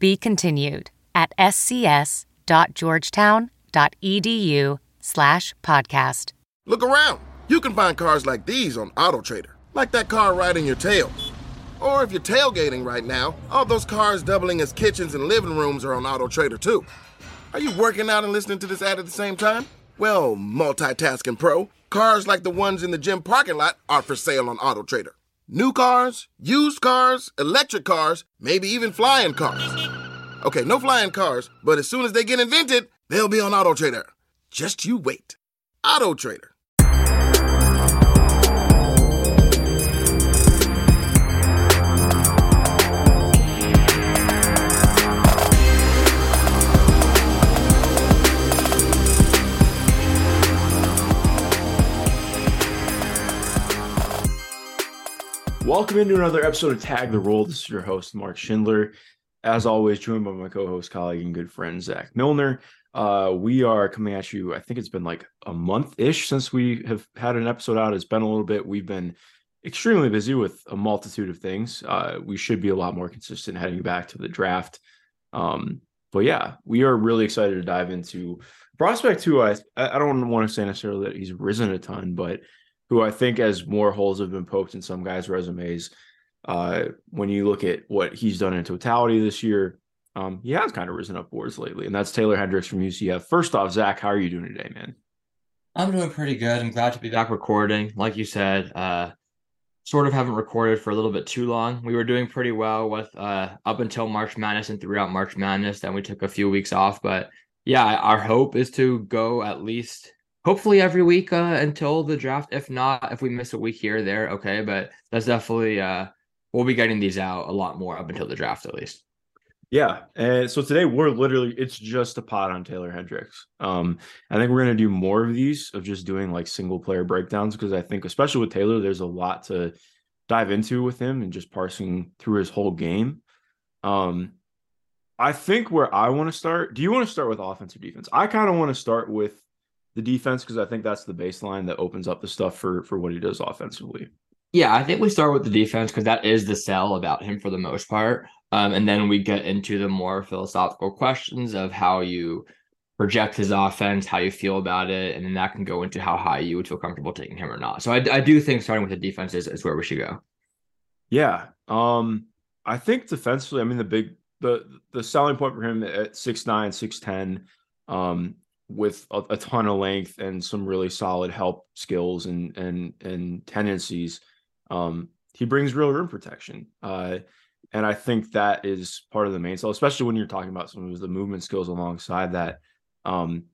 Be continued at scs.georgetown.edu slash podcast. Look around. You can find cars like these on AutoTrader, like that car riding your tail. Or if you're tailgating right now, all those cars doubling as kitchens and living rooms are on AutoTrader too. Are you working out and listening to this ad at the same time? Well, multitasking pro, cars like the ones in the gym parking lot are for sale on AutoTrader. New cars, used cars, electric cars, maybe even flying cars. Okay, no flying cars, but as soon as they get invented, they'll be on Auto Trader. Just you wait. Auto Trader. Welcome into another episode of Tag the Roll. This is your host, Mark Schindler. As always, joined by my co-host, colleague, and good friend, Zach Milner. Uh, we are coming at you. I think it's been like a month-ish since we have had an episode out. It's been a little bit. We've been extremely busy with a multitude of things. Uh, we should be a lot more consistent heading back to the draft. Um, but yeah, we are really excited to dive into prospect who I I don't want to say necessarily that he's risen a ton, but who I think as more holes have been poked in some guys' resumes, uh, when you look at what he's done in totality this year, um, he has kind of risen upwards lately, and that's Taylor Hendricks from UCF. First off, Zach, how are you doing today, man? I'm doing pretty good. I'm glad to be back recording. Like you said, uh, sort of haven't recorded for a little bit too long. We were doing pretty well with uh, up until March Madness and throughout March Madness. Then we took a few weeks off, but yeah, our hope is to go at least hopefully every week uh, until the draft. If not, if we miss a week here or there, okay. But that's definitely uh, we'll be getting these out a lot more up until the draft at least. Yeah, and so today we're literally it's just a pot on Taylor Hendricks. Um, I think we're gonna do more of these of just doing like single player breakdowns because I think especially with Taylor, there's a lot to dive into with him and just parsing through his whole game. Um, I think where I want to start. Do you want to start with offense or defense? I kind of want to start with the defense because I think that's the baseline that opens up the stuff for for what he does offensively. Yeah, I think we start with the defense because that is the sell about him for the most part. Um, and then we get into the more philosophical questions of how you project his offense, how you feel about it, and then that can go into how high you would feel comfortable taking him or not. So I, I do think starting with the defense is, is where we should go. Yeah. Um, I think defensively, I mean the big the the selling point for him at 6'9, 6'10, um, with a, a, ton of length and some really solid help skills and and and tendencies. Um, he brings real rim protection. Uh, and I think that is part of the main sell, especially when you're talking about some of the movement skills alongside that. Um,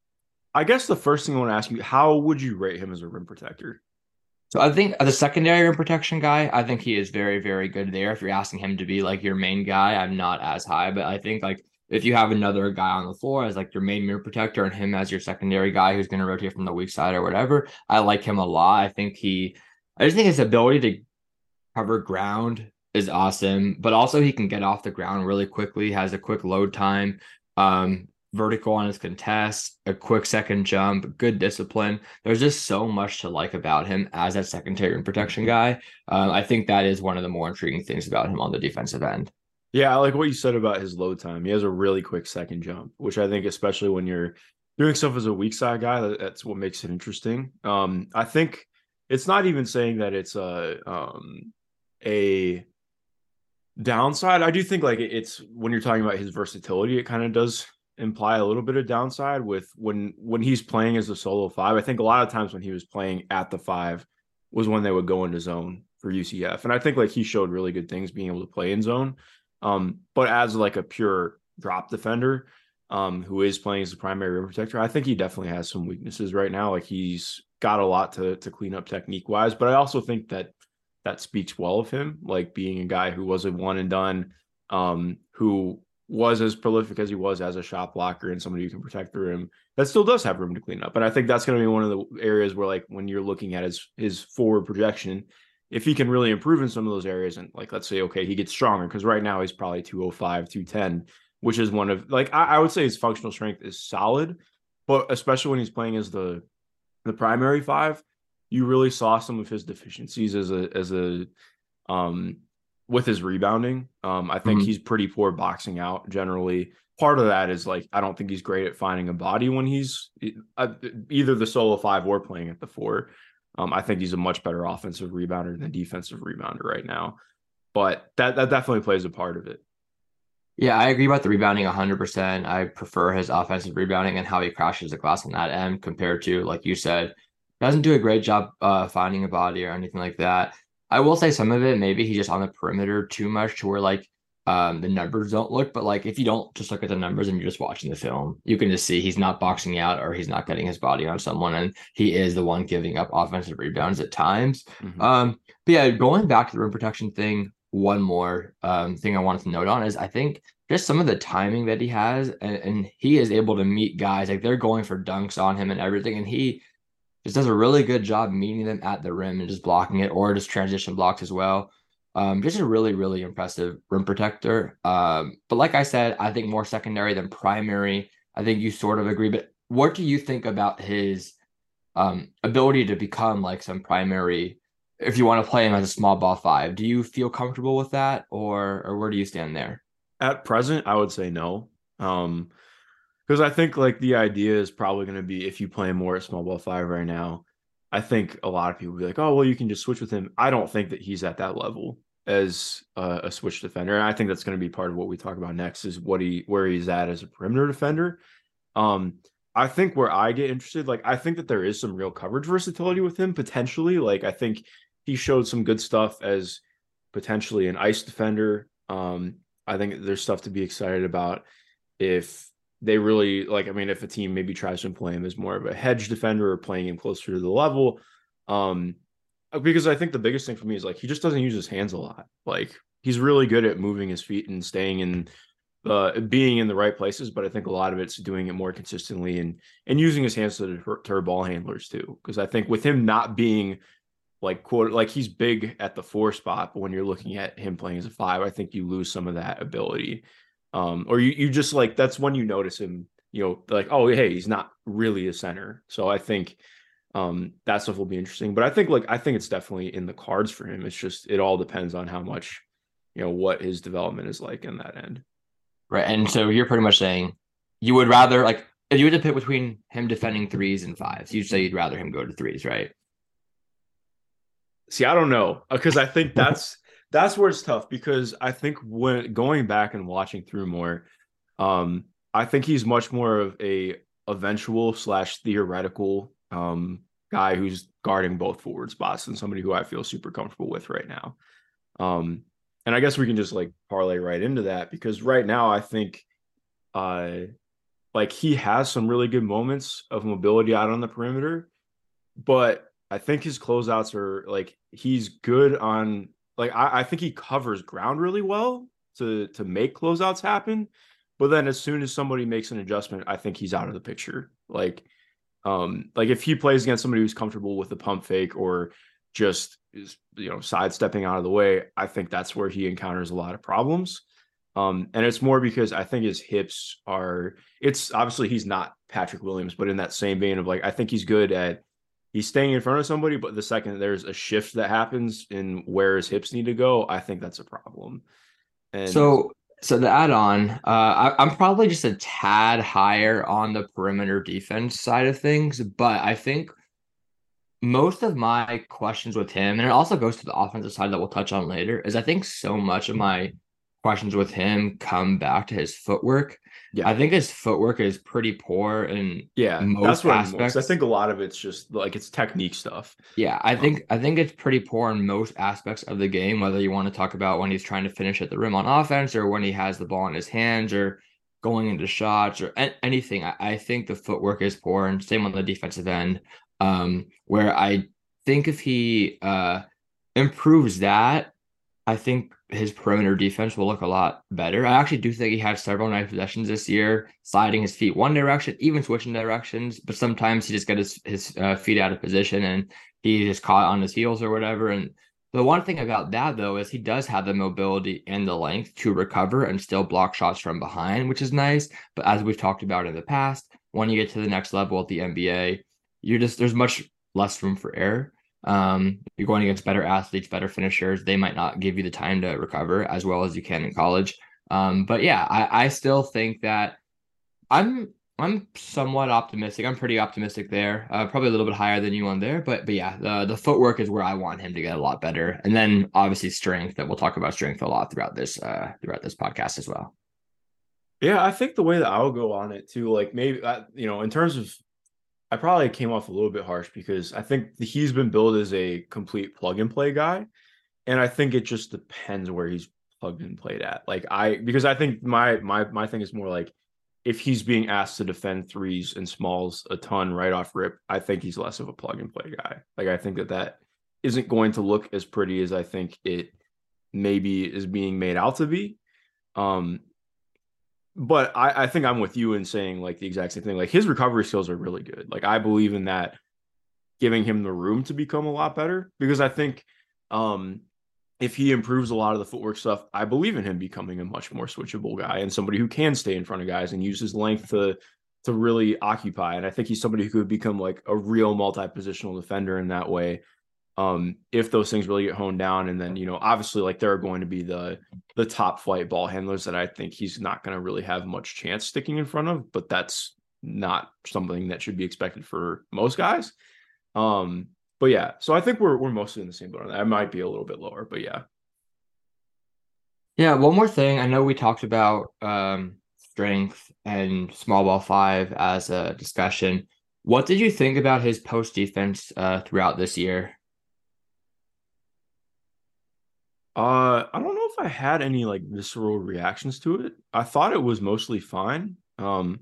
I guess the first thing I want to ask you, how would you rate him as a rim protector? So I think the secondary rim protection guy, I think he is very, very good there. If you're asking him to be like your main guy, I'm not as high, but I think like if you have another guy on the floor as like your main mirror protector and him as your secondary guy who's going to rotate from the weak side or whatever, I like him a lot. I think he, I just think his ability to cover ground is awesome, but also he can get off the ground really quickly, has a quick load time, um, vertical on his contest, a quick second jump, good discipline. There's just so much to like about him as that secondary and protection guy. Um, I think that is one of the more intriguing things about him on the defensive end. Yeah, I like what you said about his load time. He has a really quick second jump, which I think, especially when you're doing stuff as a weak side guy, that's what makes it interesting. Um, I think it's not even saying that it's a um, a Downside, I do think like it's when you're talking about his versatility, it kind of does imply a little bit of downside with when when he's playing as a solo five. I think a lot of times when he was playing at the five was when they would go into zone for UCF. And I think like he showed really good things being able to play in zone. Um, but as like a pure drop defender, um, who is playing as a primary rim protector, I think he definitely has some weaknesses right now. Like he's got a lot to to clean up technique wise, but I also think that that speaks well of him, like being a guy who was a one and done, um, who was as prolific as he was as a shot blocker and somebody who can protect the rim that still does have room to clean up. And I think that's going to be one of the areas where, like, when you're looking at his his forward projection, if he can really improve in some of those areas, and like, let's say, okay, he gets stronger because right now he's probably 205, 210, which is one of like I, I would say his functional strength is solid, but especially when he's playing as the the primary five, you really saw some of his deficiencies as a as a um with his rebounding. Um, I think mm-hmm. he's pretty poor boxing out generally. Part of that is like I don't think he's great at finding a body when he's uh, either the solo five or playing at the four. Um, I think he's a much better offensive rebounder than defensive rebounder right now, but that that definitely plays a part of it. Yeah, I agree about the rebounding 100%. I prefer his offensive rebounding and how he crashes the glass on that end compared to, like you said, doesn't do a great job uh, finding a body or anything like that. I will say some of it, maybe he's just on the perimeter too much to where like um, the numbers don't look, but like if you don't just look at the numbers and you're just watching the film, you can just see he's not boxing out or he's not getting his body on someone, and he is the one giving up offensive rebounds at times. Mm-hmm. Um, but yeah, going back to the rim protection thing, one more um, thing I wanted to note on is I think just some of the timing that he has, and, and he is able to meet guys like they're going for dunks on him and everything, and he just does a really good job meeting them at the rim and just blocking it or just transition blocks as well. Um, just a really, really impressive rim protector. Um, but like I said, I think more secondary than primary. I think you sort of agree. But what do you think about his um, ability to become like some primary? If you want to play him as a small ball five, do you feel comfortable with that, or or where do you stand there? At present, I would say no. Um, because I think like the idea is probably going to be if you play more at small ball five right now, I think a lot of people be like, oh, well, you can just switch with him. I don't think that he's at that level as a, a switch defender. And I think that's going to be part of what we talk about next is what he where he's at as a perimeter defender. Um, I think where I get interested, like I think that there is some real coverage versatility with him potentially. Like I think he showed some good stuff as potentially an ice defender. Um, I think there's stuff to be excited about if they really like. I mean, if a team maybe tries to play him as more of a hedge defender or playing him closer to the level, um, because I think the biggest thing for me is like he just doesn't use his hands a lot. Like he's really good at moving his feet and staying in uh, being in the right places, but I think a lot of it's doing it more consistently and and using his hands to deter ball handlers too. Because I think with him not being like quote like he's big at the four spot, but when you're looking at him playing as a five, I think you lose some of that ability. Um, or you you just like that's when you notice him, you know, like, oh hey, he's not really a center. So I think um that stuff will be interesting. But I think like I think it's definitely in the cards for him. It's just it all depends on how much, you know, what his development is like in that end. Right. And so you're pretty much saying you would rather like if you had to pick between him defending threes and fives, you'd say you'd rather him go to threes, right? See, I don't know because I think that's that's where it's tough because I think when going back and watching through more, um, I think he's much more of a eventual slash theoretical um guy who's guarding both forward spots and somebody who I feel super comfortable with right now. Um, and I guess we can just like parlay right into that because right now I think uh like he has some really good moments of mobility out on the perimeter, but I think his closeouts are like he's good on like I, I think he covers ground really well to to make closeouts happen. But then as soon as somebody makes an adjustment, I think he's out of the picture. Like um, like if he plays against somebody who's comfortable with the pump fake or just is you know sidestepping out of the way, I think that's where he encounters a lot of problems. Um, and it's more because I think his hips are. It's obviously he's not Patrick Williams, but in that same vein of like, I think he's good at he's staying in front of somebody, but the second there's a shift that happens in where his hips need to go, I think that's a problem. And so so the add-on, uh, I, am probably just a tad higher on the perimeter defense side of things, but I think most of my questions with him, and it also goes to the offensive side that we'll touch on later, is I think so much of my questions with him come back to his footwork. Yeah. I think his footwork is pretty poor in Yeah, most that's what I aspects. I think a lot of it's just like it's technique stuff. Yeah, I Um, think I think it's pretty poor in most aspects of the game. Whether you want to talk about when he's trying to finish at the rim on offense, or when he has the ball in his hands, or going into shots, or a- anything. I, I think the footwork is poor, and same on the defensive end. Um, where I think if he uh improves that, I think his perimeter defense will look a lot better. I actually do think he had several nice possessions this year, sliding his feet one direction, even switching directions. But sometimes he just got his his uh, feet out of position and he just caught on his heels or whatever. And the one thing about that though is he does have the mobility and the length to recover and still block shots from behind, which is nice. But as we've talked about in the past, when you get to the next level at the NBA, you're just there's much less room for error. Um, you're going against better athletes, better finishers. They might not give you the time to recover as well as you can in college. Um, but yeah, I, I still think that I'm I'm somewhat optimistic. I'm pretty optimistic there. Uh, probably a little bit higher than you on there, but but yeah, the the footwork is where I want him to get a lot better, and then obviously strength. That we'll talk about strength a lot throughout this uh throughout this podcast as well. Yeah, I think the way that I'll go on it too, like maybe you know, in terms of, I probably came off a little bit harsh because I think he's been billed as a complete plug and play guy, and I think it just depends where he's plugged and played at. Like I, because I think my my my thing is more like if he's being asked to defend threes and smalls a ton right off rip, I think he's less of a plug and play guy. Like I think that that isn't going to look as pretty as I think it maybe is being made out to be. Um, but I, I think I'm with you in saying like the exact same thing. Like his recovery skills are really good. Like I believe in that giving him the room to become a lot better because I think um if he improves a lot of the footwork stuff, I believe in him becoming a much more switchable guy and somebody who can stay in front of guys and use his length to to really occupy. And I think he's somebody who could become like a real multi-positional defender in that way. Um, if those things really get honed down, and then you know, obviously, like there are going to be the the top flight ball handlers that I think he's not going to really have much chance sticking in front of, but that's not something that should be expected for most guys. Um, but yeah, so I think we're we're mostly in the same boat on that. I might be a little bit lower, but yeah. Yeah, one more thing. I know we talked about um, strength and small ball five as a discussion. What did you think about his post defense uh, throughout this year? Uh, I don't know if I had any like visceral reactions to it. I thought it was mostly fine. Um,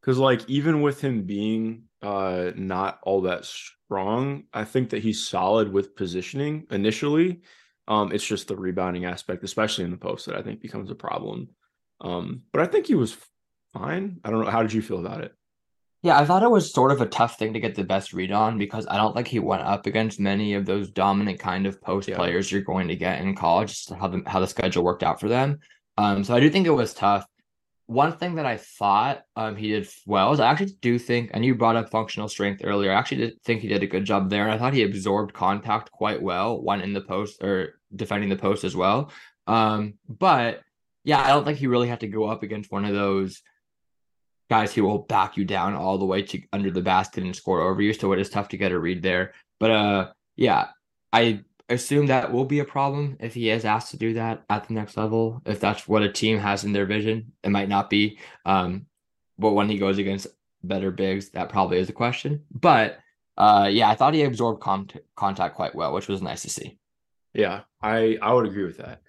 because like even with him being uh not all that strong, I think that he's solid with positioning initially. Um, it's just the rebounding aspect, especially in the post, that I think becomes a problem. Um, but I think he was fine. I don't know. How did you feel about it? Yeah, I thought it was sort of a tough thing to get the best read on because I don't think he went up against many of those dominant kind of post Yeah. players you're going to get in college, just how the how the schedule worked out for them. Um, so I do think it was tough. One thing that I thought um he did well is I actually do think, and you brought up functional strength earlier. I actually did think he did a good job there, and I thought he absorbed contact quite well when in the post or defending the post as well. Um, but yeah, I don't think he really had to go up against one of those guys who will back you down all the way to under the basket and score over you. So it is tough to get a read there. But uh yeah, I assume that will be a problem if he is asked to do that at the next level. If that's what a team has in their vision, it might not be. Um, but when he goes against better bigs, that probably is a question. But uh yeah, I thought he absorbed con- contact quite well, which was nice to see. Yeah, I I would agree with that.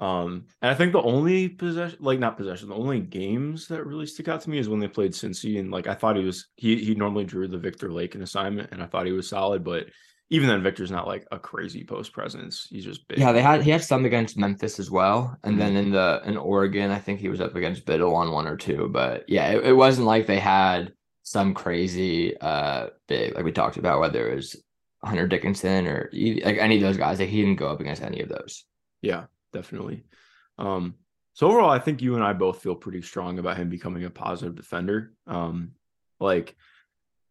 Um, and I think the only possession, like not possession, the only games that really stick out to me is when they played Cincy, and like I thought he was he he normally drew the Viktor Lakhin assignment, and I thought he was solid, but even then, Viktor's not like a crazy post presence. He's just big. Yeah, they had he had some against Memphis as well, and then in the in Oregon, I think he was up against Bittle on one or two. But yeah, it, it wasn't like they had some crazy uh big like we talked about whether it was Hunter Dickinson or like any of those guys. Like he didn't go up against any of those. Yeah, definitely. Um, so overall, I think you and I both feel pretty strong about him becoming a positive defender. Um, like,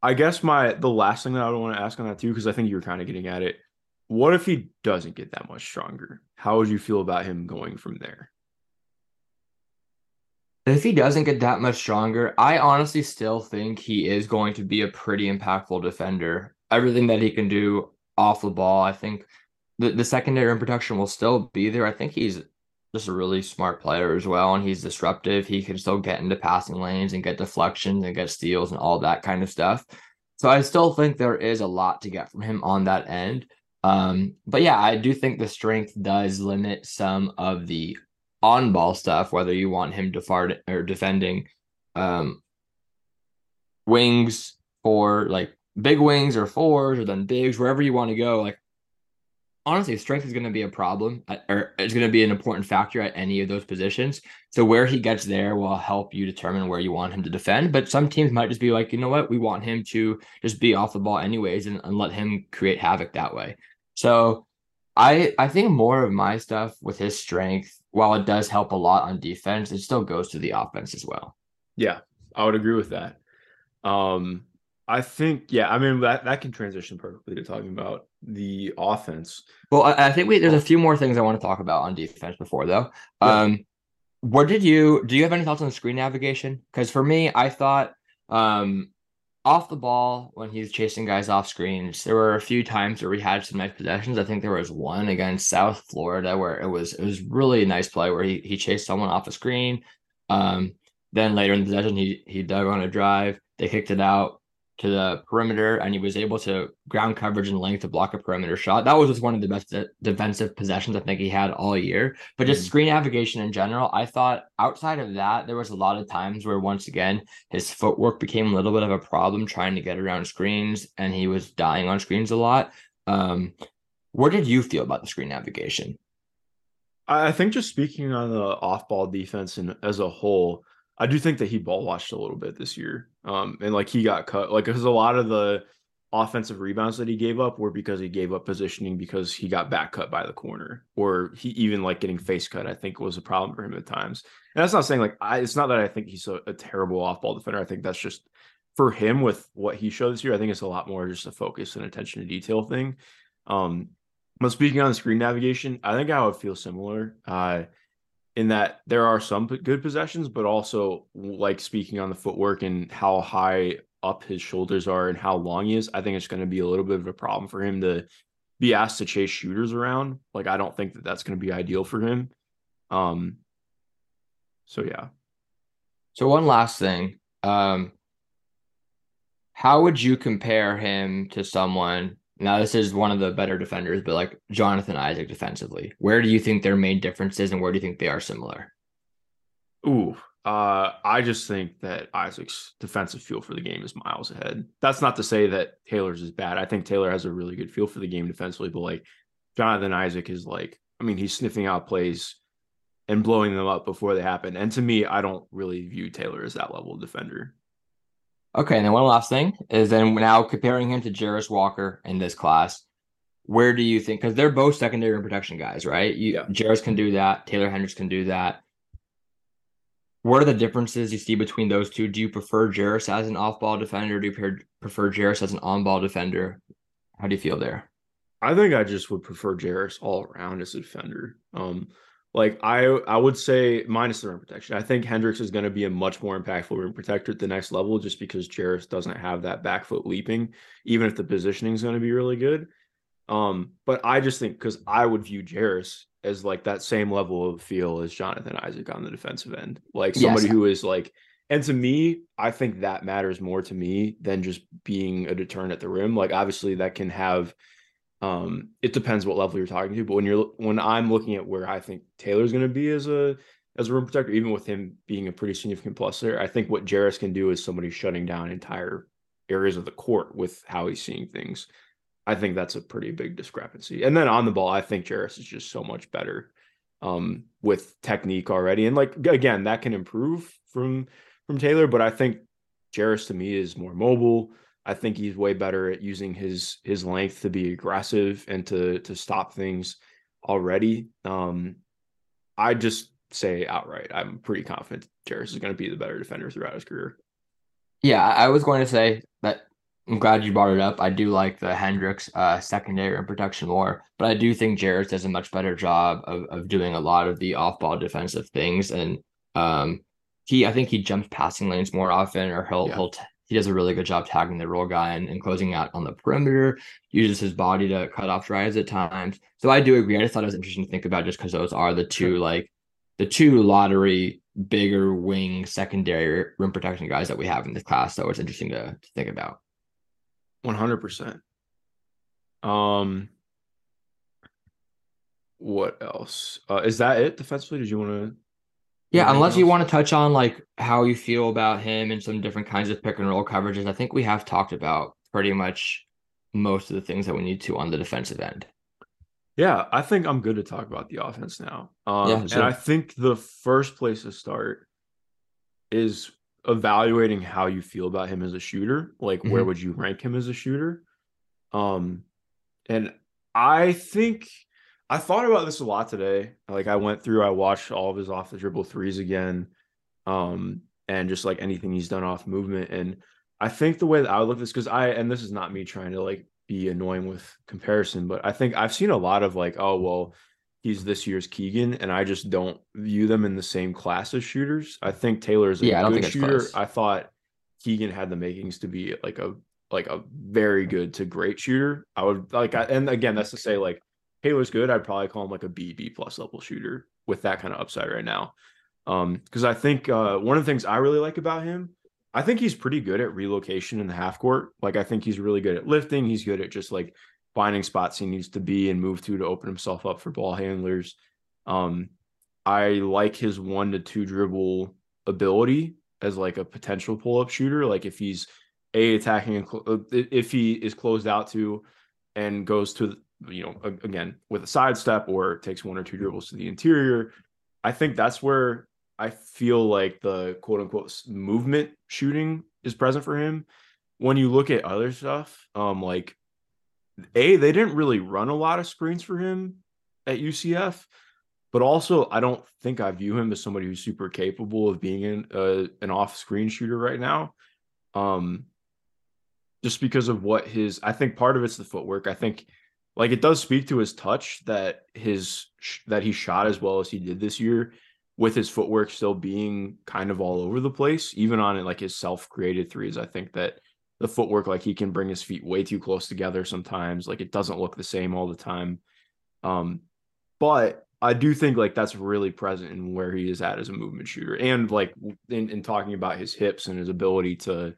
I guess my the last thing that I would want to ask on that too, because I think you were kind of getting at it. What if he doesn't get that much stronger? How would you feel about him going from there? If he doesn't get that much stronger, I honestly still think he is going to be a pretty impactful defender. Everything that he can do off the ball, I think the, the secondary and protection will still be there. I think he's just a really smart player as well, and he's disruptive. He can still get into passing lanes and get deflections and get steals and all that kind of stuff. So I still think there is a lot to get from him on that end. Um, but yeah, I do think the strength does limit some of the on ball stuff, whether you want him to fart or defending um wings for like big wings or fours or then bigs, wherever you want to go. Like honestly, strength is going to be a problem at, or it's going to be an important factor at any of those positions. So where he gets there will help you determine where you want him to defend. But some teams might just be like, you know what, we want him to just be off the ball anyways and, and let him create havoc that way. So I I think more of my stuff with his strength, while it does help a lot on defense, it still goes to the offense as well. Yeah, I would agree with that. Um, I think, yeah, I mean that that can transition perfectly to talking about the offense. Well, I, I think we there's a few more things I want to talk about on defense before though. Yeah. Um, what did you do? You have any thoughts on the screen navigation? Because for me, I thought um off the ball when he's chasing guys off screens. There were a few times where we had some nice possessions. I think there was one against South Florida where it was it was really a nice play where he he chased someone off a screen. Um, then later in the possession, he he dug on a drive. They kicked it out to the perimeter and he was able to ground coverage and length to block a perimeter shot. That was just one of the best de- defensive possessions I think he had all year. But just mm-hmm. screen navigation in general, I thought outside of that, there was a lot of times where once again his footwork became a little bit of a problem trying to get around screens and he was dying on screens a lot. Um, what did you feel about the screen navigation? I think just speaking on the off-ball defense and as a whole, I do think that he ball watched a little bit this year. Um, and like he got cut, like because a lot of the offensive rebounds that he gave up were because he gave up positioning because he got back cut by the corner, or he even like getting face cut. I think was a problem for him at times. And that's not saying like I. It's not that I think he's a, a terrible off ball defender. I think that's just for him with what he showed this year. I think it's a lot more just a focus and attention to detail thing. Um, but speaking on the screen navigation, I think I would feel similar. Uh, in that there are some good possessions, but also like speaking on the footwork and how high up his shoulders are and how long he is, I think it's going to be a little bit of a problem for him to be asked to chase shooters around. Like I don't think that that's going to be ideal for him. Um. So yeah. So one last thing, um, how would you compare him to someone now, this is one of the better defenders, but like Jonathan Isaac defensively, where do you think their main differences and where do you think they are similar? Ooh, uh, I just think that Isaac's defensive feel for the game is miles ahead. That's not to say that Taylor's is bad. I think Taylor has a really good feel for the game defensively, but like Jonathan Isaac is like, I mean, he's sniffing out plays and blowing them up before they happen. And to me, I don't really view Taylor as that level of defender. Okay, and then one last thing is then now comparing him to Jarace Walker in this class. Where do you think? Because they're both secondary and protection guys, right? You, yeah. Can do that. Taylor Hendricks can do that. What are the differences you see between those two? Do you prefer Jarace as an off-ball defender? Do you prefer, Jarace as an on-ball defender? How do you feel there? I think I just would prefer Jarace all around as a defender. Um, like I I would say minus the rim protection. I think Hendricks is going to be a much more impactful rim protector at the next level just because Jarace doesn't have that back foot leaping, even if the positioning is going to be really good. Um, but I just think because I would view Jarace as like that same level of feel as Jonathan Isaac on the defensive end, like somebody yes. who is like, and to me, I think that matters more to me than just being a deterrent at the rim. Like obviously that can have um, it depends what level you're talking to, but when you're when I'm looking at where I think Taylor's going to be as a as a rim protector, even with him being a pretty significant plus there, I think what Jarace can do is somebody shutting down entire areas of the court with how he's seeing things. I think that's a pretty big discrepancy. And then on the ball, I think Jarace is just so much better um, with technique already. And like again, that can improve from from Taylor, but I think Jarace to me is more mobile. I think he's way better at using his his length to be aggressive and to to stop things already. Um, I just say outright, I'm pretty confident Jarace is going to be the better defender throughout his career. Yeah, I was going to say that I'm glad you brought it up. I do like the Hendricks uh, secondary and protection more, but I do think Jarace does a much better job of, of doing a lot of the off ball defensive things. And um, he, I think he jumps passing lanes more often, or he'll yeah. he'll t- he does a really good job tagging the roll guy and, and closing out on the perimeter, uses his body to cut off drives at times. So I do agree. I just thought it was interesting to think about just because those are the two like the two lottery bigger wing secondary rim protection guys that we have in this class. So it's interesting to, to think about. One hundred percent. Um, what else? Uh, is that it defensively? Did you want to? Yeah, unless you want to touch on like how you feel about him and some different kinds of pick and roll coverages, I think we have talked about pretty much most of the things that we need to on the defensive end. Yeah, I think I'm good to talk about the offense now. Um, yeah, and I think the first place to start is evaluating how you feel about him as a shooter. Like, mm-hmm. where would you rank him as a shooter? Um, and I think I thought about this a lot today. Like, I went through, I watched all of his off the dribble threes again, um, and just like anything he's done off movement. And I think the way that I would look at this, because I, and this is not me trying to like be annoying with comparison, but I think I've seen a lot of like, oh, well, he's this year's Keegan, and I just don't view them in the same class as shooters. I think Taylor is a yeah, good shooter. I thought Keegan had the makings to be like a like a very good to great shooter. I would like, and again, that's to say like Taylor's good. I'd probably call him like a B B plus level shooter with that kind of upside right now. Um, because I think uh one of the things I really like about him I think he's pretty good at relocation in the half court. Like I think he's really good at lifting. He's good at just like finding spots he needs to be and move to to open himself up for ball handlers. Um, I like his one to two dribble ability as like a potential pull up shooter. Like if he's a attacking uh, if he is closed out to and goes to you know again with a sidestep or takes one or two dribbles to the interior, I think that's where I feel like the quote unquote movement shooting is present for him. When you look at other stuff, um, like a they didn't really run a lot of screens for him at UCF, but also I don't think I view him as somebody who's super capable of being an uh, an off screen shooter right now. Um, just because of what his, I think part of it's the footwork. I think like it does speak to his touch that his that he shot as well as he did this year with his footwork still being kind of all over the place, even on like his self-created threes. I think that the footwork, like he can bring his feet way too close together sometimes. Like it doesn't look the same all the time. Um, but I do think like that's really present in where he is at as a movement shooter, and like in, in talking about his hips and his ability to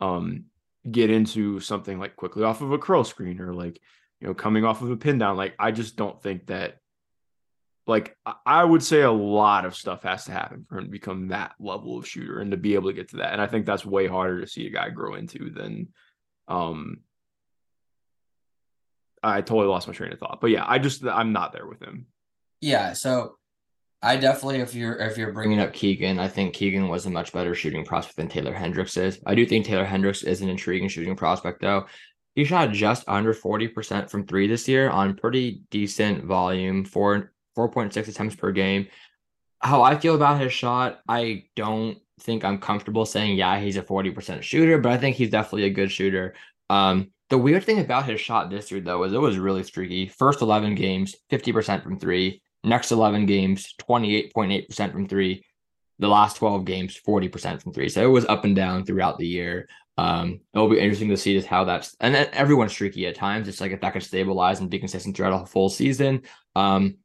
um get into something like quickly off of a curl screen or like you know coming off of a pin down. Like I just don't think that like I would say a lot of stuff has to happen for him to become that level of shooter and to be able to get to that. And I think that's way harder to see a guy grow into than um I totally lost my train of thought. But yeah, I just I'm not there with him. Yeah, so I definitely if you're if you're bringing up Keegan, I think Keegan was a much better shooting prospect than Taylor Hendricks is. I do think Taylor Hendricks is an intriguing shooting prospect though. He shot just under 40% from 3 this year on pretty decent volume for 4.6 attempts per game. How I feel about his shot, I don't think I'm comfortable saying, yeah, he's a 40% shooter, but I think he's definitely a good shooter. Um, the weird thing about his shot this year, though, is it was really streaky. First 11 games, 50% from three. Next 11 games, 28.8% from three. The last 12 games, 40% from three. So it was up and down throughout the year. Um, it'll be interesting to see just how that's and then everyone's streaky at times. It's like if that could stabilize and be consistent throughout a full season. Um,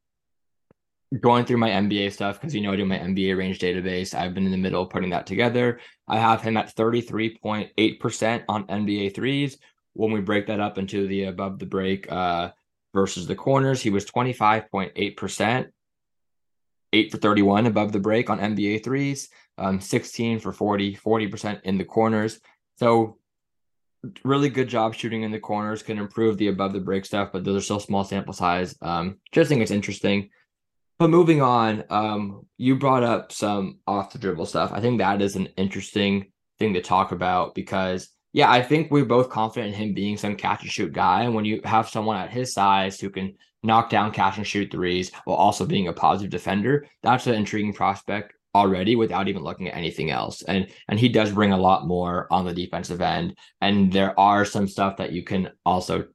going through my NBA stuff because you know I do my NBA range database. I've been in the middle putting that together. I have him at 33.8% on NBA threes. When we break that up into the above the break uh, versus the corners, he was 25.8%, 8 for 31 above the break on NBA threes, um, 16 for 40, 40% in the corners. So really good job shooting in the corners, can improve the above the break stuff, but those are still small sample size. Um, just think it's interesting. But moving on, um, you brought up some off the dribble stuff. I think that is an interesting thing to talk about because, yeah, I think we're both confident in him being some catch and shoot guy. And when you have someone at his size who can knock down catch and shoot threes while also being a positive defender, that's an intriguing prospect already without even looking at anything else. And and he does bring a lot more on the defensive end. And there are some stuff that you can also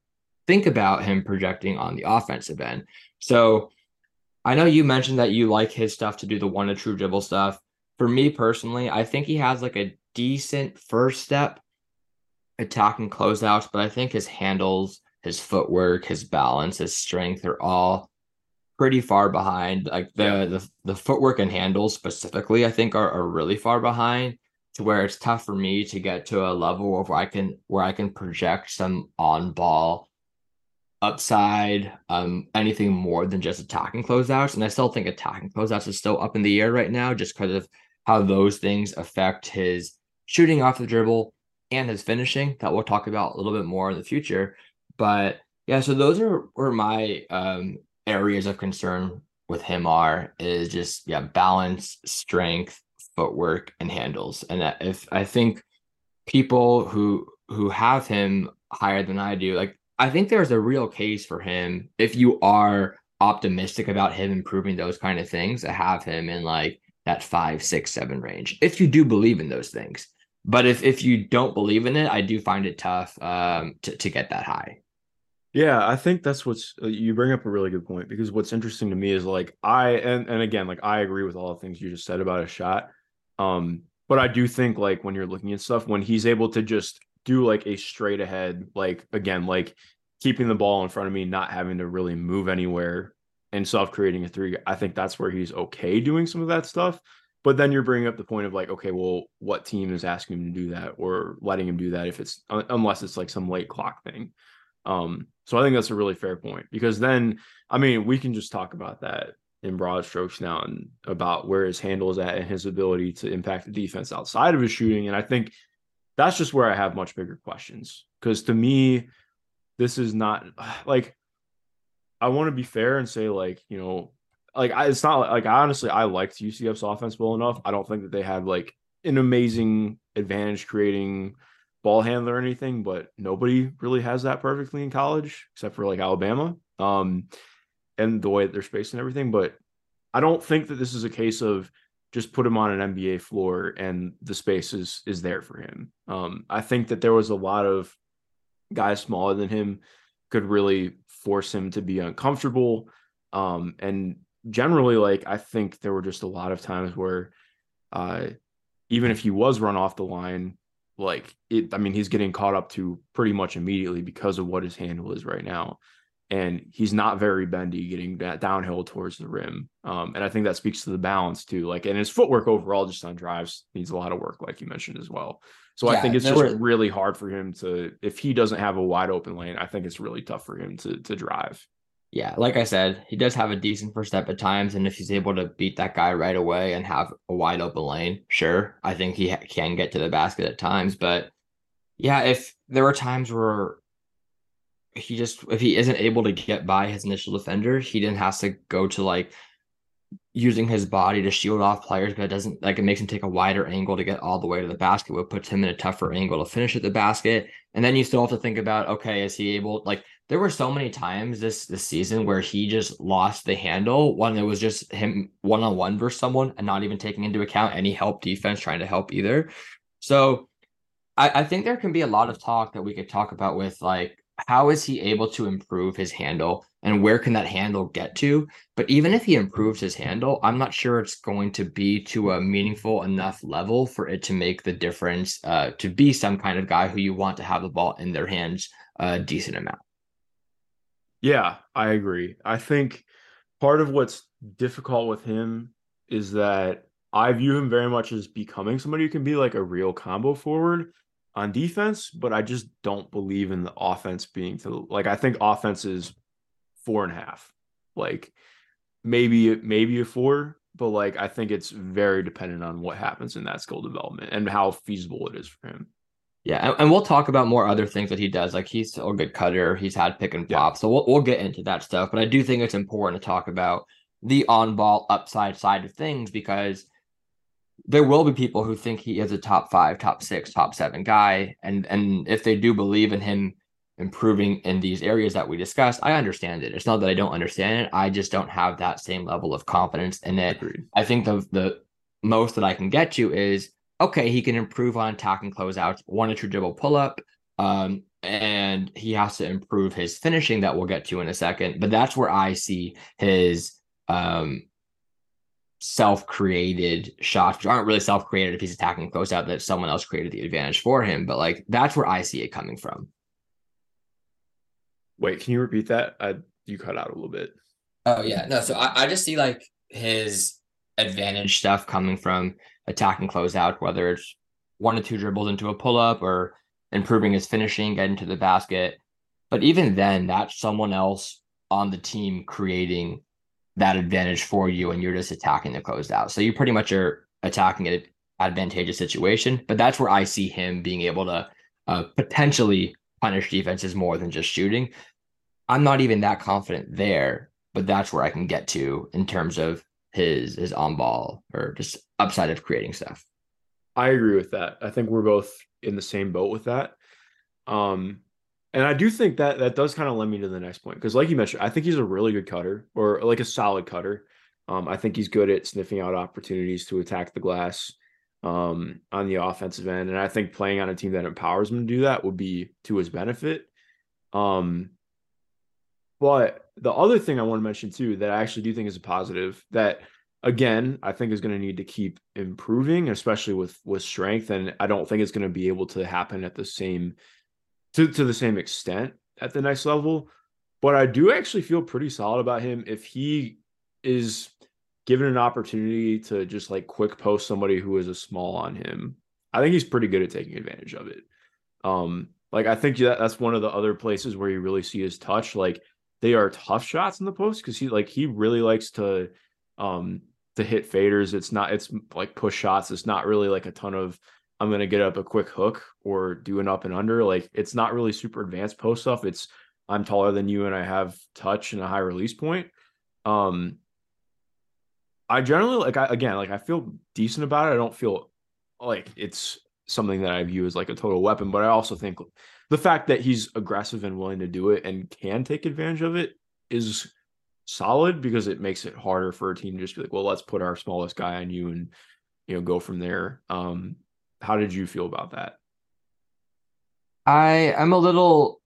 think about him projecting on the offensive end. So I know you mentioned that you like his stuff to do the one to true dribble stuff. For me personally, I think he has like a decent first step attacking closeouts, but I think his handles, his footwork, his balance, his strength are all pretty far behind. Like the Yeah. the, the footwork and handles specifically, I think are, are really far behind to where it's tough for me to get to a level of where I can where I can project some on ball upside, um, anything more than just attacking closeouts. And I still think attacking closeouts is still up in the air right now, just because of how those things affect his shooting off the dribble and his finishing that we'll talk about a little bit more in the future. But yeah, so those are were my um areas of concern with him are is just yeah, balance, strength, footwork, and handles. And that if I think people who who have him higher than I do, like I think there's a real case for him if you are optimistic about him improving those kind of things to have him in like that five, six, seven range. If you do believe in those things. But if if you don't believe in it, I do find it tough um to, to get that high. Yeah, I think that's what's uh, you bring up a really good point because what's interesting to me is like I and and again like I agree with all the things you just said about a shot. Um but I do think like when you're looking at stuff when he's able to just do like a straight ahead like again like keeping the ball in front of me not having to really move anywhere and self creating a three I think that's where he's okay doing some of that stuff. But then you're bringing up the point of like okay well what team is asking him to do that or letting him do that if it's unless it's like some late clock thing. Um, so I think that's a really fair point because then, I mean, we can just talk about that in broad strokes now and about where his handle is at and his ability to impact the defense outside of his shooting. And I think that's just where I have much bigger questions because to me, this is not like I want to be fair and say like you know like I, it's not like I honestly I liked UCF's offense well enough. I don't think that they had like an amazing advantage creating ball handler or anything, but nobody really has that perfectly in college except for like Alabama. Um, and the way that they're spaced and everything. But I don't think that this is a case of just put him on an NBA floor and the space is is there for him. Um, I think that there was a lot of guys smaller than him could really force him to be uncomfortable. Um, and generally, like I think there were just a lot of times where uh even if he was run off the line, like it i mean he's getting caught up to pretty much immediately because of what his handle is right now. And he's not very bendy getting that downhill towards the rim. Um, and i think that speaks to the balance too like and his footwork overall just on drives needs a lot of work like you mentioned as well. So i think it's just were- really hard for him to if he doesn't have a wide open lane i think it's really tough for him to to drive Yeah, like I said, he does have a decent first step at times, and if he's able to beat that guy right away and have a wide open lane, sure, I think he ha- can get to the basket at times. But yeah, if there were times where he just if he isn't able to get by his initial defender, he then has to go to like using his body to shield off players, but it doesn't like it makes him take a wider angle to get all the way to the basket, what puts him in a tougher angle to finish at the basket. And then you still have to think about okay, is he able like there were so many times this this season where he just lost the handle when it was just him one on one versus someone and not even taking into account any help defense trying to help either. So I, I think there can be a lot of talk that we could talk about with like how is he able to improve his handle and where can that handle get to? But even if he improves his handle, I'm not sure it's going to be to a meaningful enough level for it to make the difference uh, to be some kind of guy who you want to have the ball in their hands a decent amount. Yeah, I agree. I think part of what's difficult with him is that I view him very much as becoming somebody who can be like a real combo forward on defense, but I just don't believe in the offense being to like I think offense is four and a half. Like maybe maybe a four, but like I think it's very dependent on what happens in that skill development and how feasible it is for him. Yeah, and, and we'll talk about more other things that he does. Like he's still a good cutter. He's had pick and Yeah. pop, so we'll we'll get into that stuff. But I do think it's important to talk about the on ball upside side of things because there will be people who think he is a top five, top six, top seven guy, and and if they do believe in him improving in these areas that we discussed, I understand it. It's not that I don't understand it. I just don't have that same level of confidence in it. Agreed. I think the the most that I can get to is okay, he can improve on attacking closeouts, one inch dribble pull up, um, and he has to improve his finishing that we'll get to in a second. But that's where I see his um self-created shots, which aren't really self-created if he's attacking closeout that someone else created the advantage for him. But like that's where I see it coming from. Wait, can you repeat that? I you cut out a little bit. Oh yeah, no. So I, I just see like his advantage stuff coming from attacking closeout, whether it's one or two dribbles into a pull up or improving his finishing, getting to the basket. But even then, that's someone else on the team creating that advantage for you, and you're just attacking the closed out. So you pretty much are attacking an advantageous situation. But that's where I see him being able to uh, potentially punish defenses more than just shooting. I'm not even that confident there, but that's where I can get to in terms of his his on ball or just upside of creating stuff. I agree with that. I think we're both in the same boat with that. Um, and I do think that that does kind of lend me to the next point because, like you mentioned, I think he's a really good cutter or like a solid cutter. Um, I think he's good at sniffing out opportunities to attack the glass um, on the offensive end, and I think playing on a team that empowers him to do that would be to his benefit. Um, but the other thing I want to mention too that I actually do think is a positive that again I think is going to need to keep improving, especially with with strength, and I don't think it's going to be able to happen at the same to to the same extent at the next level. But I do actually feel pretty solid about him if he is given an opportunity to just like quick post somebody who is a small on him. I think he's pretty good at taking advantage of it. Um, like I think that that's one of the other places where you really see his touch. Like they are tough shots in the post because he like he really likes to um to hit faders. It's not it's like push shots. It's not really like a ton of I'm gonna get up a quick hook or do an up and under. Like it's not really super advanced post stuff. It's I'm taller than you and I have touch and a high release point. Um I generally like I again like I feel decent about it. I don't feel like it's something that I view as like a total weapon, but I also think the fact that he's aggressive and willing to do it and can take advantage of it is solid because it makes it harder for a team to just be like, well, let's put our smallest guy on you and you know go from there. Um, how did you feel about that? I I'm a little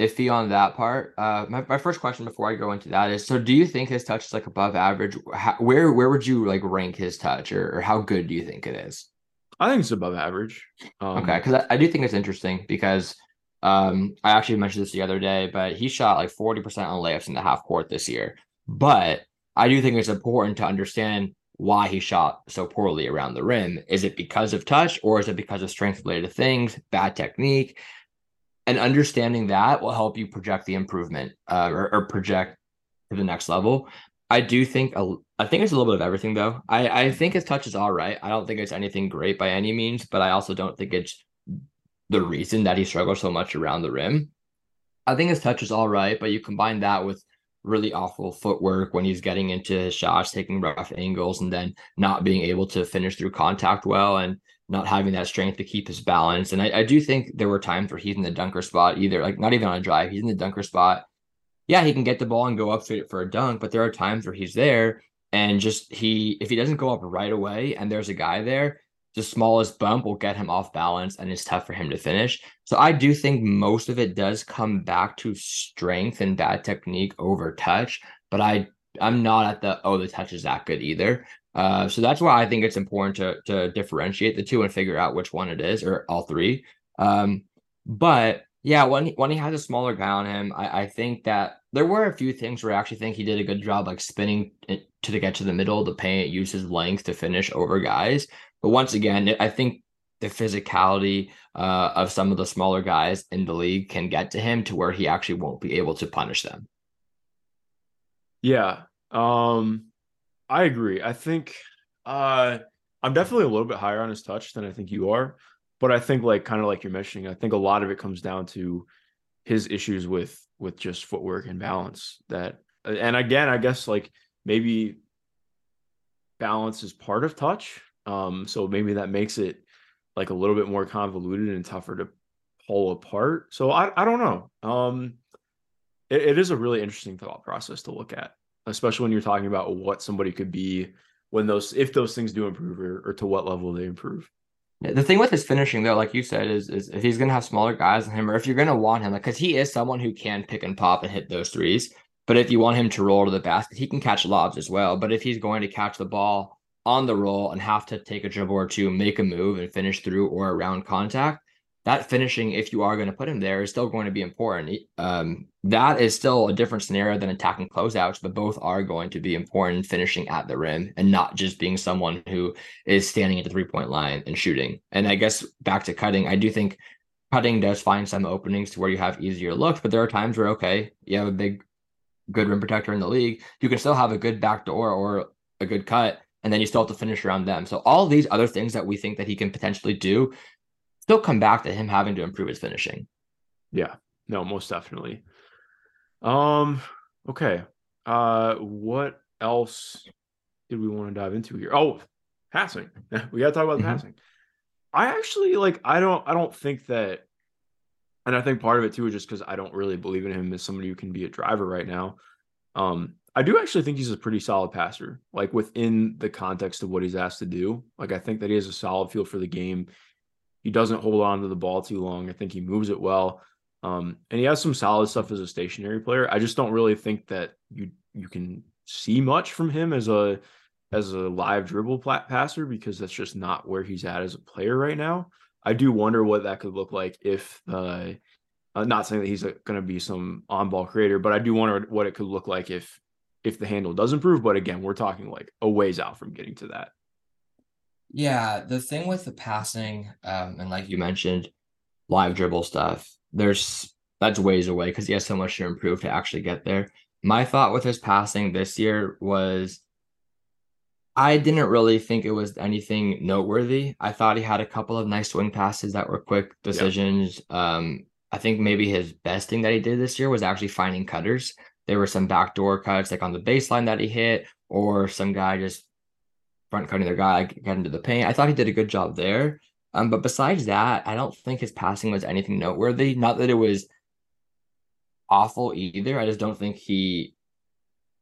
iffy on that part. Uh, my, my first question before I go into that is: so do you think his touch is like above average? How, where where would you like rank his touch, or, or how good do you think it is? I think it's above average. Um, okay, because I, I, do think it's interesting because um, I actually mentioned this the other day, but he shot like 40% on layups in the half court this year. But I do think it's important to understand why he shot so poorly around the rim. Is it because of touch or is it because of strength related things, bad technique? And understanding that will help you project the improvement uh, or, or project to the next level. I do think a, I think it's a little bit of everything though. I I think his touch is all right. I don't think it's anything great by any means, but I also don't think it's the reason that he struggles so much around the rim. I think his touch is all right, but you combine that with really awful footwork when he's getting into his shots, taking rough angles, and then not being able to finish through contact well and not having that strength to keep his balance. And I, I do think there were times where he's in the dunker spot, either like not even on a drive, he's in the dunker spot yeah, he can get the ball and go up for a dunk, but there are times where he's there and just he if he doesn't go up right away and there's a guy there, the smallest bump will get him off balance and it's tough for him to finish. So I do think most of it does come back to strength and bad technique over touch, but I I'm not at the oh the touch is that good either. Uh, so that's why I think it's important to to differentiate the two and figure out which one it is or all three. Um, but yeah, when he, when he has a smaller guy on him, I, I think that there were a few things where I actually think he did a good job, like spinning to the get to the middle, the paint, use his length to finish over guys. But once again, I think the physicality uh, of some of the smaller guys in the league can get to him to where he actually won't be able to punish them. Yeah, um, I agree. I think uh, I'm definitely a little bit higher on his touch than I think you are. But I think like kind of like you're mentioning, I think a lot of it comes down to his issues with with just footwork and balance. That and again, I guess like maybe balance is part of touch. Um, so maybe that makes it like a little bit more convoluted and tougher to pull apart. So I, I don't know. Um, it, it is a really interesting thought process to look at, especially when you're talking about what somebody could be when those if those things do improve or, or to what level they improve. The thing with his finishing, though, like you said, is is if he's gonna have smaller guys than him, or if you're gonna want him, like because he is someone who can pick and pop and hit those threes. But if you want him to roll to the basket, he can catch lobs as well. But if he's going to catch the ball on the roll and have to take a dribble or two, make a move and finish through or around contact, that finishing, if you are going to put him there, is still going to be important. Um, that is still a different scenario than attacking closeouts, but both are going to be important finishing at the rim and not just being someone who is standing at the three point line and shooting. And I guess back to cutting, I do think cutting does find some openings to where you have easier looks, but there are times where, okay, you have a big, good rim protector in the league. You can still have a good backdoor or a good cut, and then you still have to finish around them. So all these other things that we think that he can potentially do still come back to him having to improve his finishing. Yeah, no, most definitely. Um, okay. Uh, what else did we want to dive into here? Oh, passing. we got to talk about mm-hmm. passing. I actually like. I don't. I don't think that. And I think part of it too is just because I don't really believe in him as somebody who can be a driver right now. Um, I do actually think he's a pretty solid passer, like within the context of what he's asked to do. Like I think that he has a solid feel for the game. He doesn't hold on to the ball too long. I think he moves it well. Um, and he has some solid stuff as a stationary player. I just don't really think that you you can see much from him as a as a live dribble passer because that's just not where he's at as a player right now. I do wonder what that could look like if uh, I'm not saying that he's going to be some on-ball creator, but I do wonder what it could look like if if the handle does improve. But again, we're talking like a ways out from getting to that. Yeah, the thing with the passing, um, and like you mentioned, live dribble stuff, there's that's ways away because he has so much to improve to actually get there. My thought with his passing this year was I didn't really think it was anything noteworthy. I thought he had a couple of nice swing passes that were quick decisions. Um, I think maybe his best thing that he did this year was actually finding cutters. There were some backdoor cuts like on the baseline that he hit, or some guy just front cutting their guy, get into the paint. I thought he did a good job there. Um, but besides that, I don't think his passing was anything noteworthy. Not that it was awful either. I just don't think he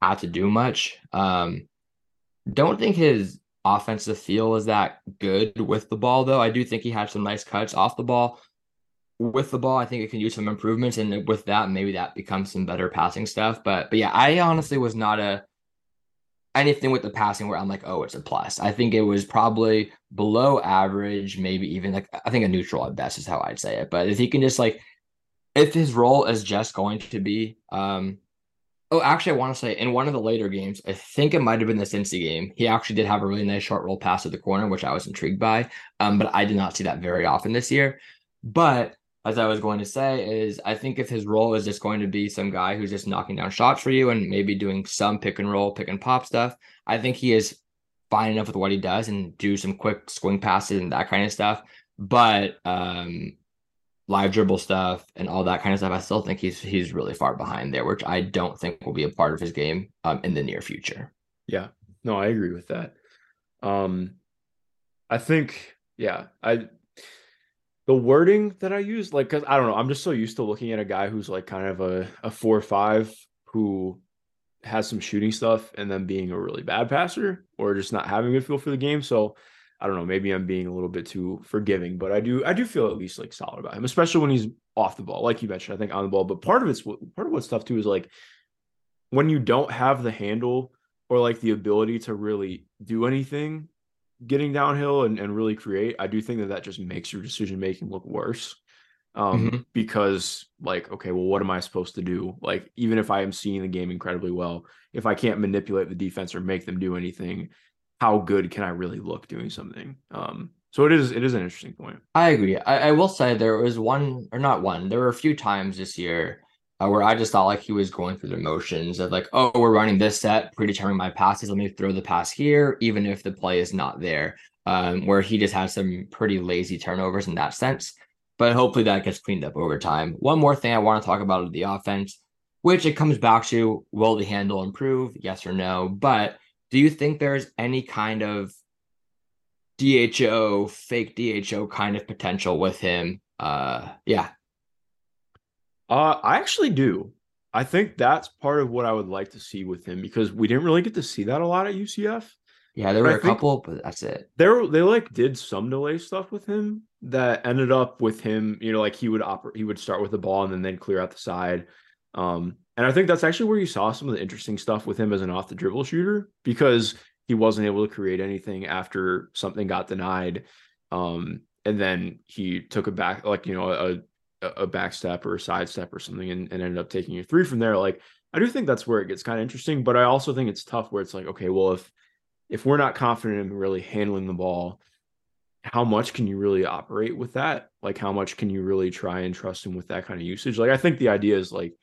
had to do much. Um, don't think his offensive feel is that good with the ball, though. I do think he had some nice cuts off the ball. With the ball, I think it can use some improvements, and with that, maybe that becomes some better passing stuff. But but yeah, I honestly was not a anything with the passing where I'm like, oh, it's a plus. I think it was probably below average, maybe even like I think a neutral at best is how I'd say it. But if he can just like, if his role is just going to be, um, oh, actually, I want to say in one of the later games, I think it might have been the Cincy game. He actually did have a really nice short roll pass to the corner, which I was intrigued by. Um, but I did not see that very often this year. But as I was going to say, is I think if his role is just going to be some guy who's just knocking down shots for you and maybe doing some pick and roll, pick and pop stuff, I think he is fine enough with what he does and do some quick swing passes and that kind of stuff. But um, live dribble stuff and all that kind of stuff, I still think he's he's really far behind there, which I don't think will be a part of his game um, in the near future. Yeah, no, I agree with that. Um, I think, yeah, I the wording that I use, like, cause I don't know, I'm just so used to looking at a guy who's like kind of a, a four or five who has some shooting stuff and then being a really bad passer or just not having a good feel for the game. So I don't know, maybe I'm being a little bit too forgiving, but I do, I do feel at least like solid about him, especially when he's off the ball. Like you mentioned, I think on the ball, but part of it's part of what's tough too is like when you don't have the handle or like the ability to really do anything getting downhill and, and really create, I do think that that just makes your decision making look worse. Um, mm-hmm. because like, okay, well, what am I supposed to do? Like, even if I am seeing the game incredibly well, if I can't manipulate the defense or make them do anything, how good can I really look doing something? Um, so it is it is an interesting point. I agree. I, I will say there was one or not one. There were a few times this year uh, where I just thought like he was going through the motions of like, oh, we're running this set, predetermining my passes. Let me throw the pass here, even if the play is not there. Um, where he just has some pretty lazy turnovers in that sense. But hopefully that gets cleaned up over time. One more thing I want to talk about the offense, which it comes back to will the handle improve? Yes or no? But do you think there's any kind of DHO, fake DHO kind of potential with him? Uh, yeah, uh, I actually do. I think that's part of what I would like to see with him because we didn't really get to see that a lot at UCF. Yeah, there were a couple, but that's it. There, they like did some delay stuff with him that ended up with him. You know, like he would operate, he would start with the ball and then they'd clear out the side. Um, and I think that's actually where you saw some of the interesting stuff with him as an off the dribble shooter because he wasn't able to create anything after something got denied. Um, and then he took a back like you know a a backstep or a side step or something and, and ended up taking a three from there. Like I do think that's where it gets kind of interesting, but I also think it's tough where it's like, okay, well, if if we're not confident in really handling the ball, how much can you really operate with that? Like how much can you really try and trust him with that kind of usage? Like I think the idea is like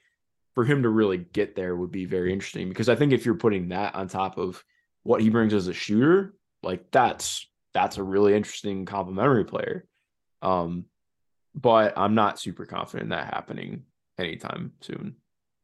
for him to really get there would be very interesting because I think if you're putting that on top of what he brings as a shooter, like that's that's a really interesting complementary player. Um, but I'm not super confident in that happening anytime soon.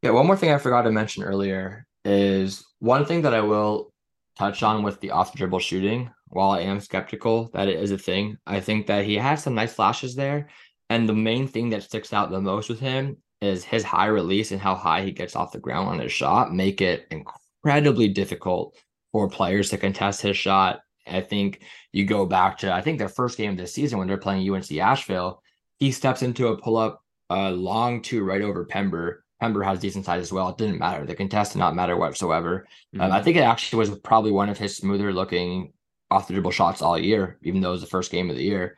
Yeah, one more thing I forgot to mention earlier is one thing that I will touch on with the off dribble shooting. While I am skeptical that it is a thing, I think that he has some nice flashes there. And the main thing that sticks out the most with him is his high release and how high he gets off the ground on his shot make it incredibly difficult for players to contest his shot. I think you go back to I think their first game of this season when they're playing UNC Asheville, he steps into a pull up uh, long two right over Pember. Pember has decent size as well. It didn't matter. The contest did not matter whatsoever. Mm-hmm. Um, I think it actually was probably one of his smoother looking off the dribble shots all year, even though it was the first game of the year.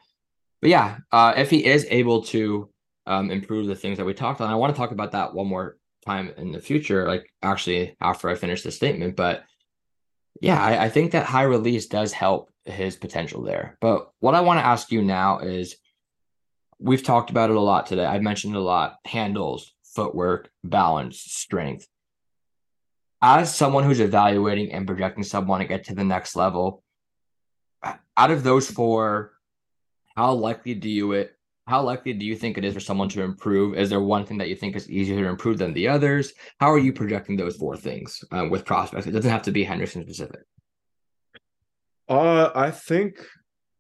But yeah, uh, if he is able to um, improve the things that we talked on, I want to talk about that one more time in the future, like actually after I finish the statement. But yeah, I, I think that high release does help his potential there. But what I want to ask you now is we've talked about it a lot today. I've mentioned it a lot handles, footwork, balance, strength. As someone who's evaluating and projecting someone to get to the next level, out of those four, how likely do you it how likely do you think it is for someone to improve? Is there one thing that you think is easier to improve than the others? How are you projecting those four things um, with prospects? It doesn't have to be Hendricks specific. Uh, I think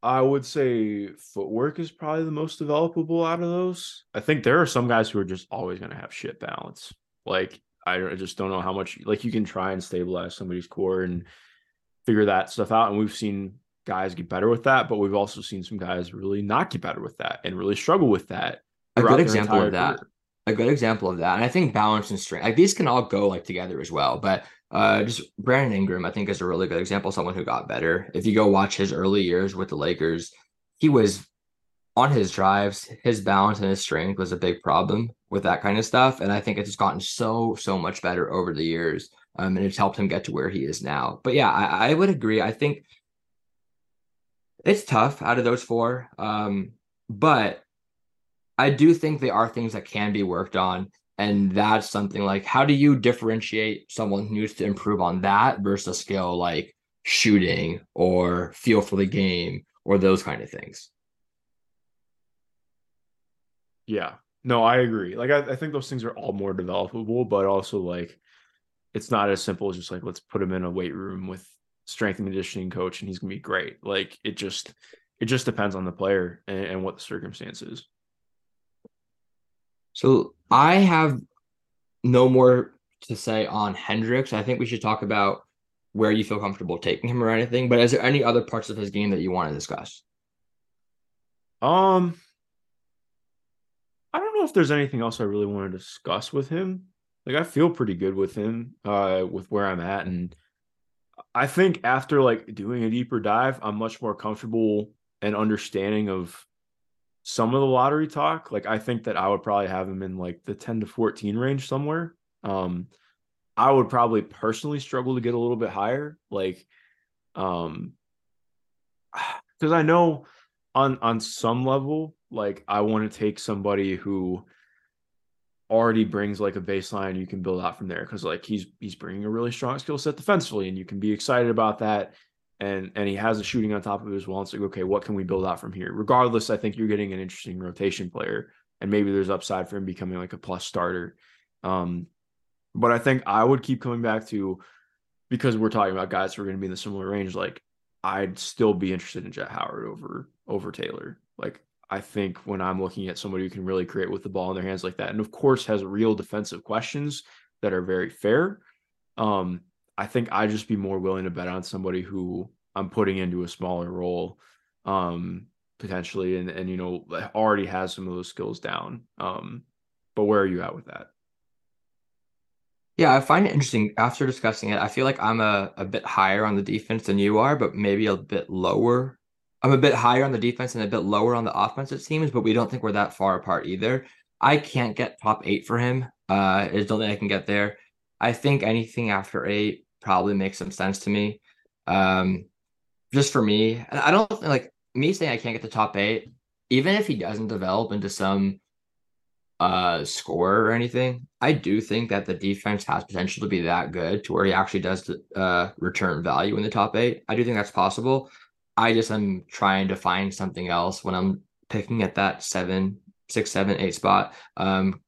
I would say footwork is probably the most developable out of those. I think there are some guys who are just always going to have shit balance. Like I just don't know how much like you can try and stabilize somebody's core and figure that stuff out. And we've seen guys get better with that, but we've also seen some guys really not get better with that and really struggle with that. A good example of that. Career. A good example of that. And I think balance and strength, like these can all go like together as well. But uh just Brandon Ingram, I think is a really good example, someone who got better. If you go watch his early years with the Lakers, he was on his drives, his balance and his strength was a big problem with that kind of stuff. And I think it's just gotten so, so much better over the years. Um, and it's helped him get to where he is now. But yeah, I, I would agree. I think it's tough out of those four. Um, but I do think they are things that can be worked on. And that's something like how do you differentiate someone who needs to improve on that versus a skill like shooting or feel for the game or those kind of things? Yeah. No, I agree. Like I, I think those things are all more developable, but also like it's not as simple as just like let's put them in a weight room with strength and conditioning coach and he's gonna be great. Like it just it just depends on the player and, and what the circumstances. So I have no more to say on Hendricks. I think we should talk about where you feel comfortable taking him or anything. But is there any other parts of his game that you want to discuss? Um, I don't know if there's anything else I really want to discuss with him. Like I feel pretty good with him, uh, with where I'm at, and I think after like doing a deeper dive, I'm much more comfortable and understanding of some of the lottery talk. Like I think that I would probably have him in like the 10 to 14 range somewhere. Um I would probably personally struggle to get a little bit higher. Like um because I know on on some level, like I want to take somebody who already brings like a baseline you can build out from there because like he's he's bringing a really strong skill set defensively and you can be excited about that and and he has a shooting on top of it as well. It's like okay, what can we build out from here? Regardless, I think you're getting an interesting rotation player and maybe there's upside for him becoming like a plus starter. Um, but I think I would keep coming back to because we're talking about guys who are going to be in the similar range. Like I'd still be interested in Jett Howard over over Taylor. Like I think when I'm looking at somebody who can really create with the ball in their hands like that, and of course has real defensive questions that are very fair. Um, I think I'd just be more willing to bet on somebody who I'm putting into a smaller role, um, potentially, and and you know already has some of those skills down. Um, but where are you at with that? Yeah, I find it interesting after discussing it. I feel like I'm a, a bit higher on the defense than you are, but maybe a bit lower I'm a bit higher on the defense and a bit lower on the offense, it seems, but we don't think we're that far apart either. I can't get top eight for him. Uh, don't think I can get there. I think anything after eight probably makes some sense to me. Um, just for me, I don't like me saying I can't get the top eight, even if he doesn't develop into some uh scorer or anything. I do think that the defense has potential to be that good to where he actually does uh return value in the top eight. I do think that's possible. I just am trying to find something else when I'm picking at that seven, six, seven, eight spot. Um,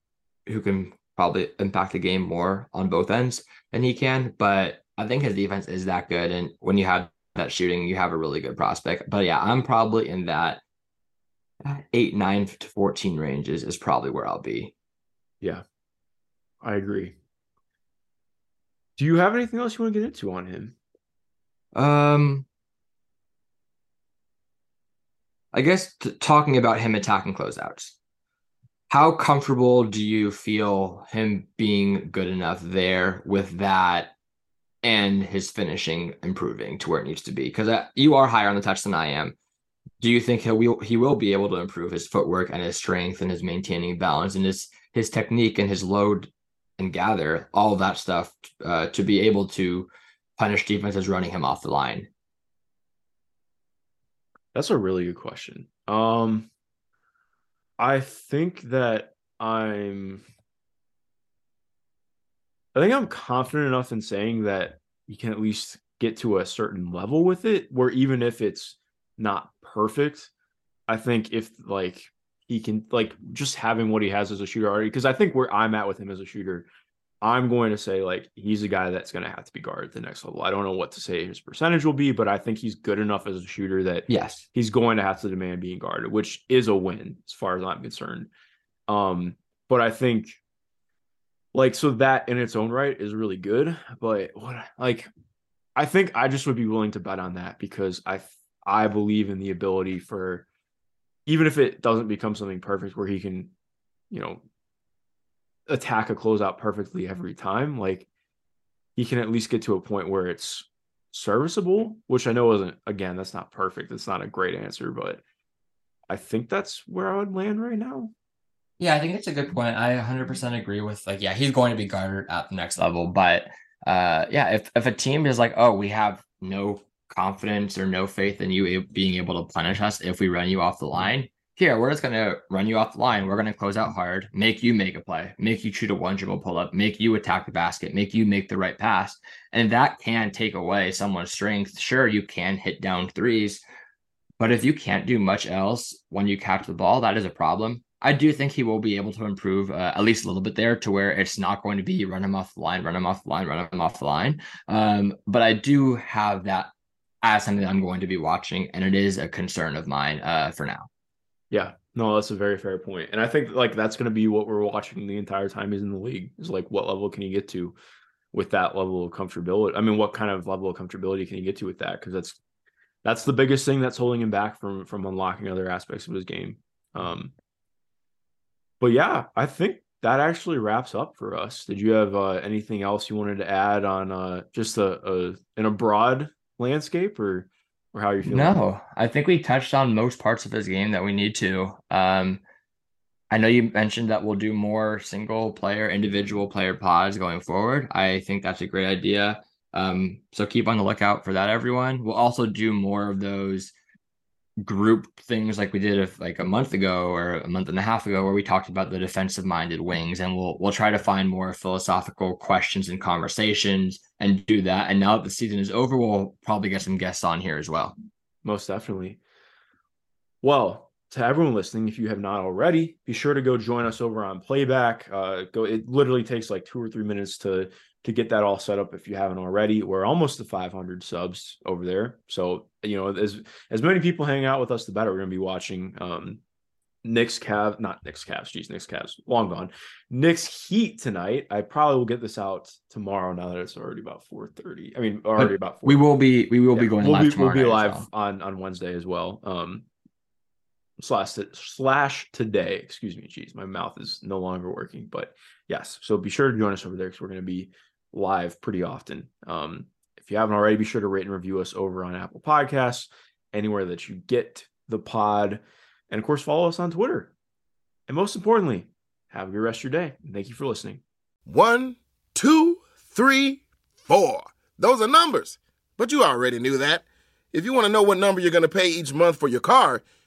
who can probably impact the game more on both ends than he can. But I think his defense is that good. And when you have that shooting, you have a really good prospect. But yeah, I'm probably in that eight, nine to 14 ranges is probably where I'll be. Yeah, I agree. Do you have anything else you want to get into on him? Um, I guess t- talking about him attacking closeouts how comfortable do you feel him being good enough there with that and his finishing improving to where it needs to be? Because uh, you are higher on the touch than I am. Do you think he'll he will be able to improve his footwork and his strength and his maintaining balance and his his technique and his load and gather all that stuff uh, to be able to punish defenses running him off the line? That's a really good question. Um, I think that I'm I think I'm confident enough in saying that you can at least get to a certain level with it where even if it's not perfect, I think if like he can like just having what he has as a shooter already because I think where I'm at with him as a shooter I'm going to say like he's a guy that's going to have to be guarded at the next level. I don't know what to say his percentage will be, but I think he's good enough as a shooter that yes, he's going to have to demand being guarded, which is a win as far as I'm concerned. Um, but I think like so that in its own right is really good, but what like I think I just would be willing to bet on that because I I believe in the ability for even if it doesn't become something perfect where he can, you know, attack a closeout perfectly every time. Like he can at least get to a point where it's serviceable, which I know isn't again, that's not perfect. It's not a great answer, but I think that's where I would land right now. Yeah, I think it's a good point. I 100% agree with like yeah, he's going to be guarded at the next level, but uh yeah, if if a team is like, "Oh, we have no confidence or no faith in you being able to punish us if we run you off the line," here, we're just going to run you off the line. We're going to close out hard, make you make a play, make you shoot a one dribble pull up, make you attack the basket, make you make the right pass. And that can take away someone's strength. Sure, you can hit down threes, but if you can't do much else when you catch the ball, that is a problem. I do think he will be able to improve uh, at least a little bit there to where it's not going to be run him off the line, run him off the line, run him off the line. Um, but I do have that as something I'm going to be watching, and it is a concern of mine uh, for now. Yeah, no, that's a very fair point. And I think like that's going to be what we're watching the entire time he's in the league is like what level can you get to with that level of comfortability? I mean, what kind of level of comfortability can you get to with that? Because that's that's the biggest thing that's holding him back from from unlocking other aspects of his game. Um, but yeah, I think that actually wraps up for us. Did you have uh, anything else you wanted to add on uh, just a, a in a broad landscape or? Or how you feeling? No, I think we touched on most parts of his game that we need to. Um, I know you mentioned that we'll do more single player, individual player pods going forward. I think that's a great idea. Um, so keep on the lookout for that, everyone. We'll also do more of those group things like we did if, like a month ago or a month and a half ago where we talked about the defensive minded wings and we'll we'll try to find more philosophical questions and conversations and do that. And now that the season is over we'll probably get some guests on here as well. Most definitely. Well to everyone listening if you have not already be sure to go join us over on playback uh go it literally takes like two or three minutes to to get that all set up if you haven't already. We're almost to 500 subs over there. So, you know, as as many people hang out with us, the better. We're going to be watching um Knicks Cavs, not Knicks Cavs, geez, Knicks Cavs, long gone. Knicks Heat tonight. I probably will get this out tomorrow now that it's already about 4:30. I mean, already but about 4 We will be we will yeah, be going we'll live be, We'll be live well. on on Wednesday as well. Um slash slash today. Excuse me, geez, my mouth is no longer working. But yes, so be sure to join us over there because we're going to be live pretty often. Um, if you haven't already, be sure to rate and review us over on Apple Podcasts anywhere that you get the pod. And of course, follow us on Twitter. And most importantly, have a good rest of your day. Thank you for listening. One, two, three, four. Those are numbers, but you already knew that. If you want to know what number you're going to pay each month for your car,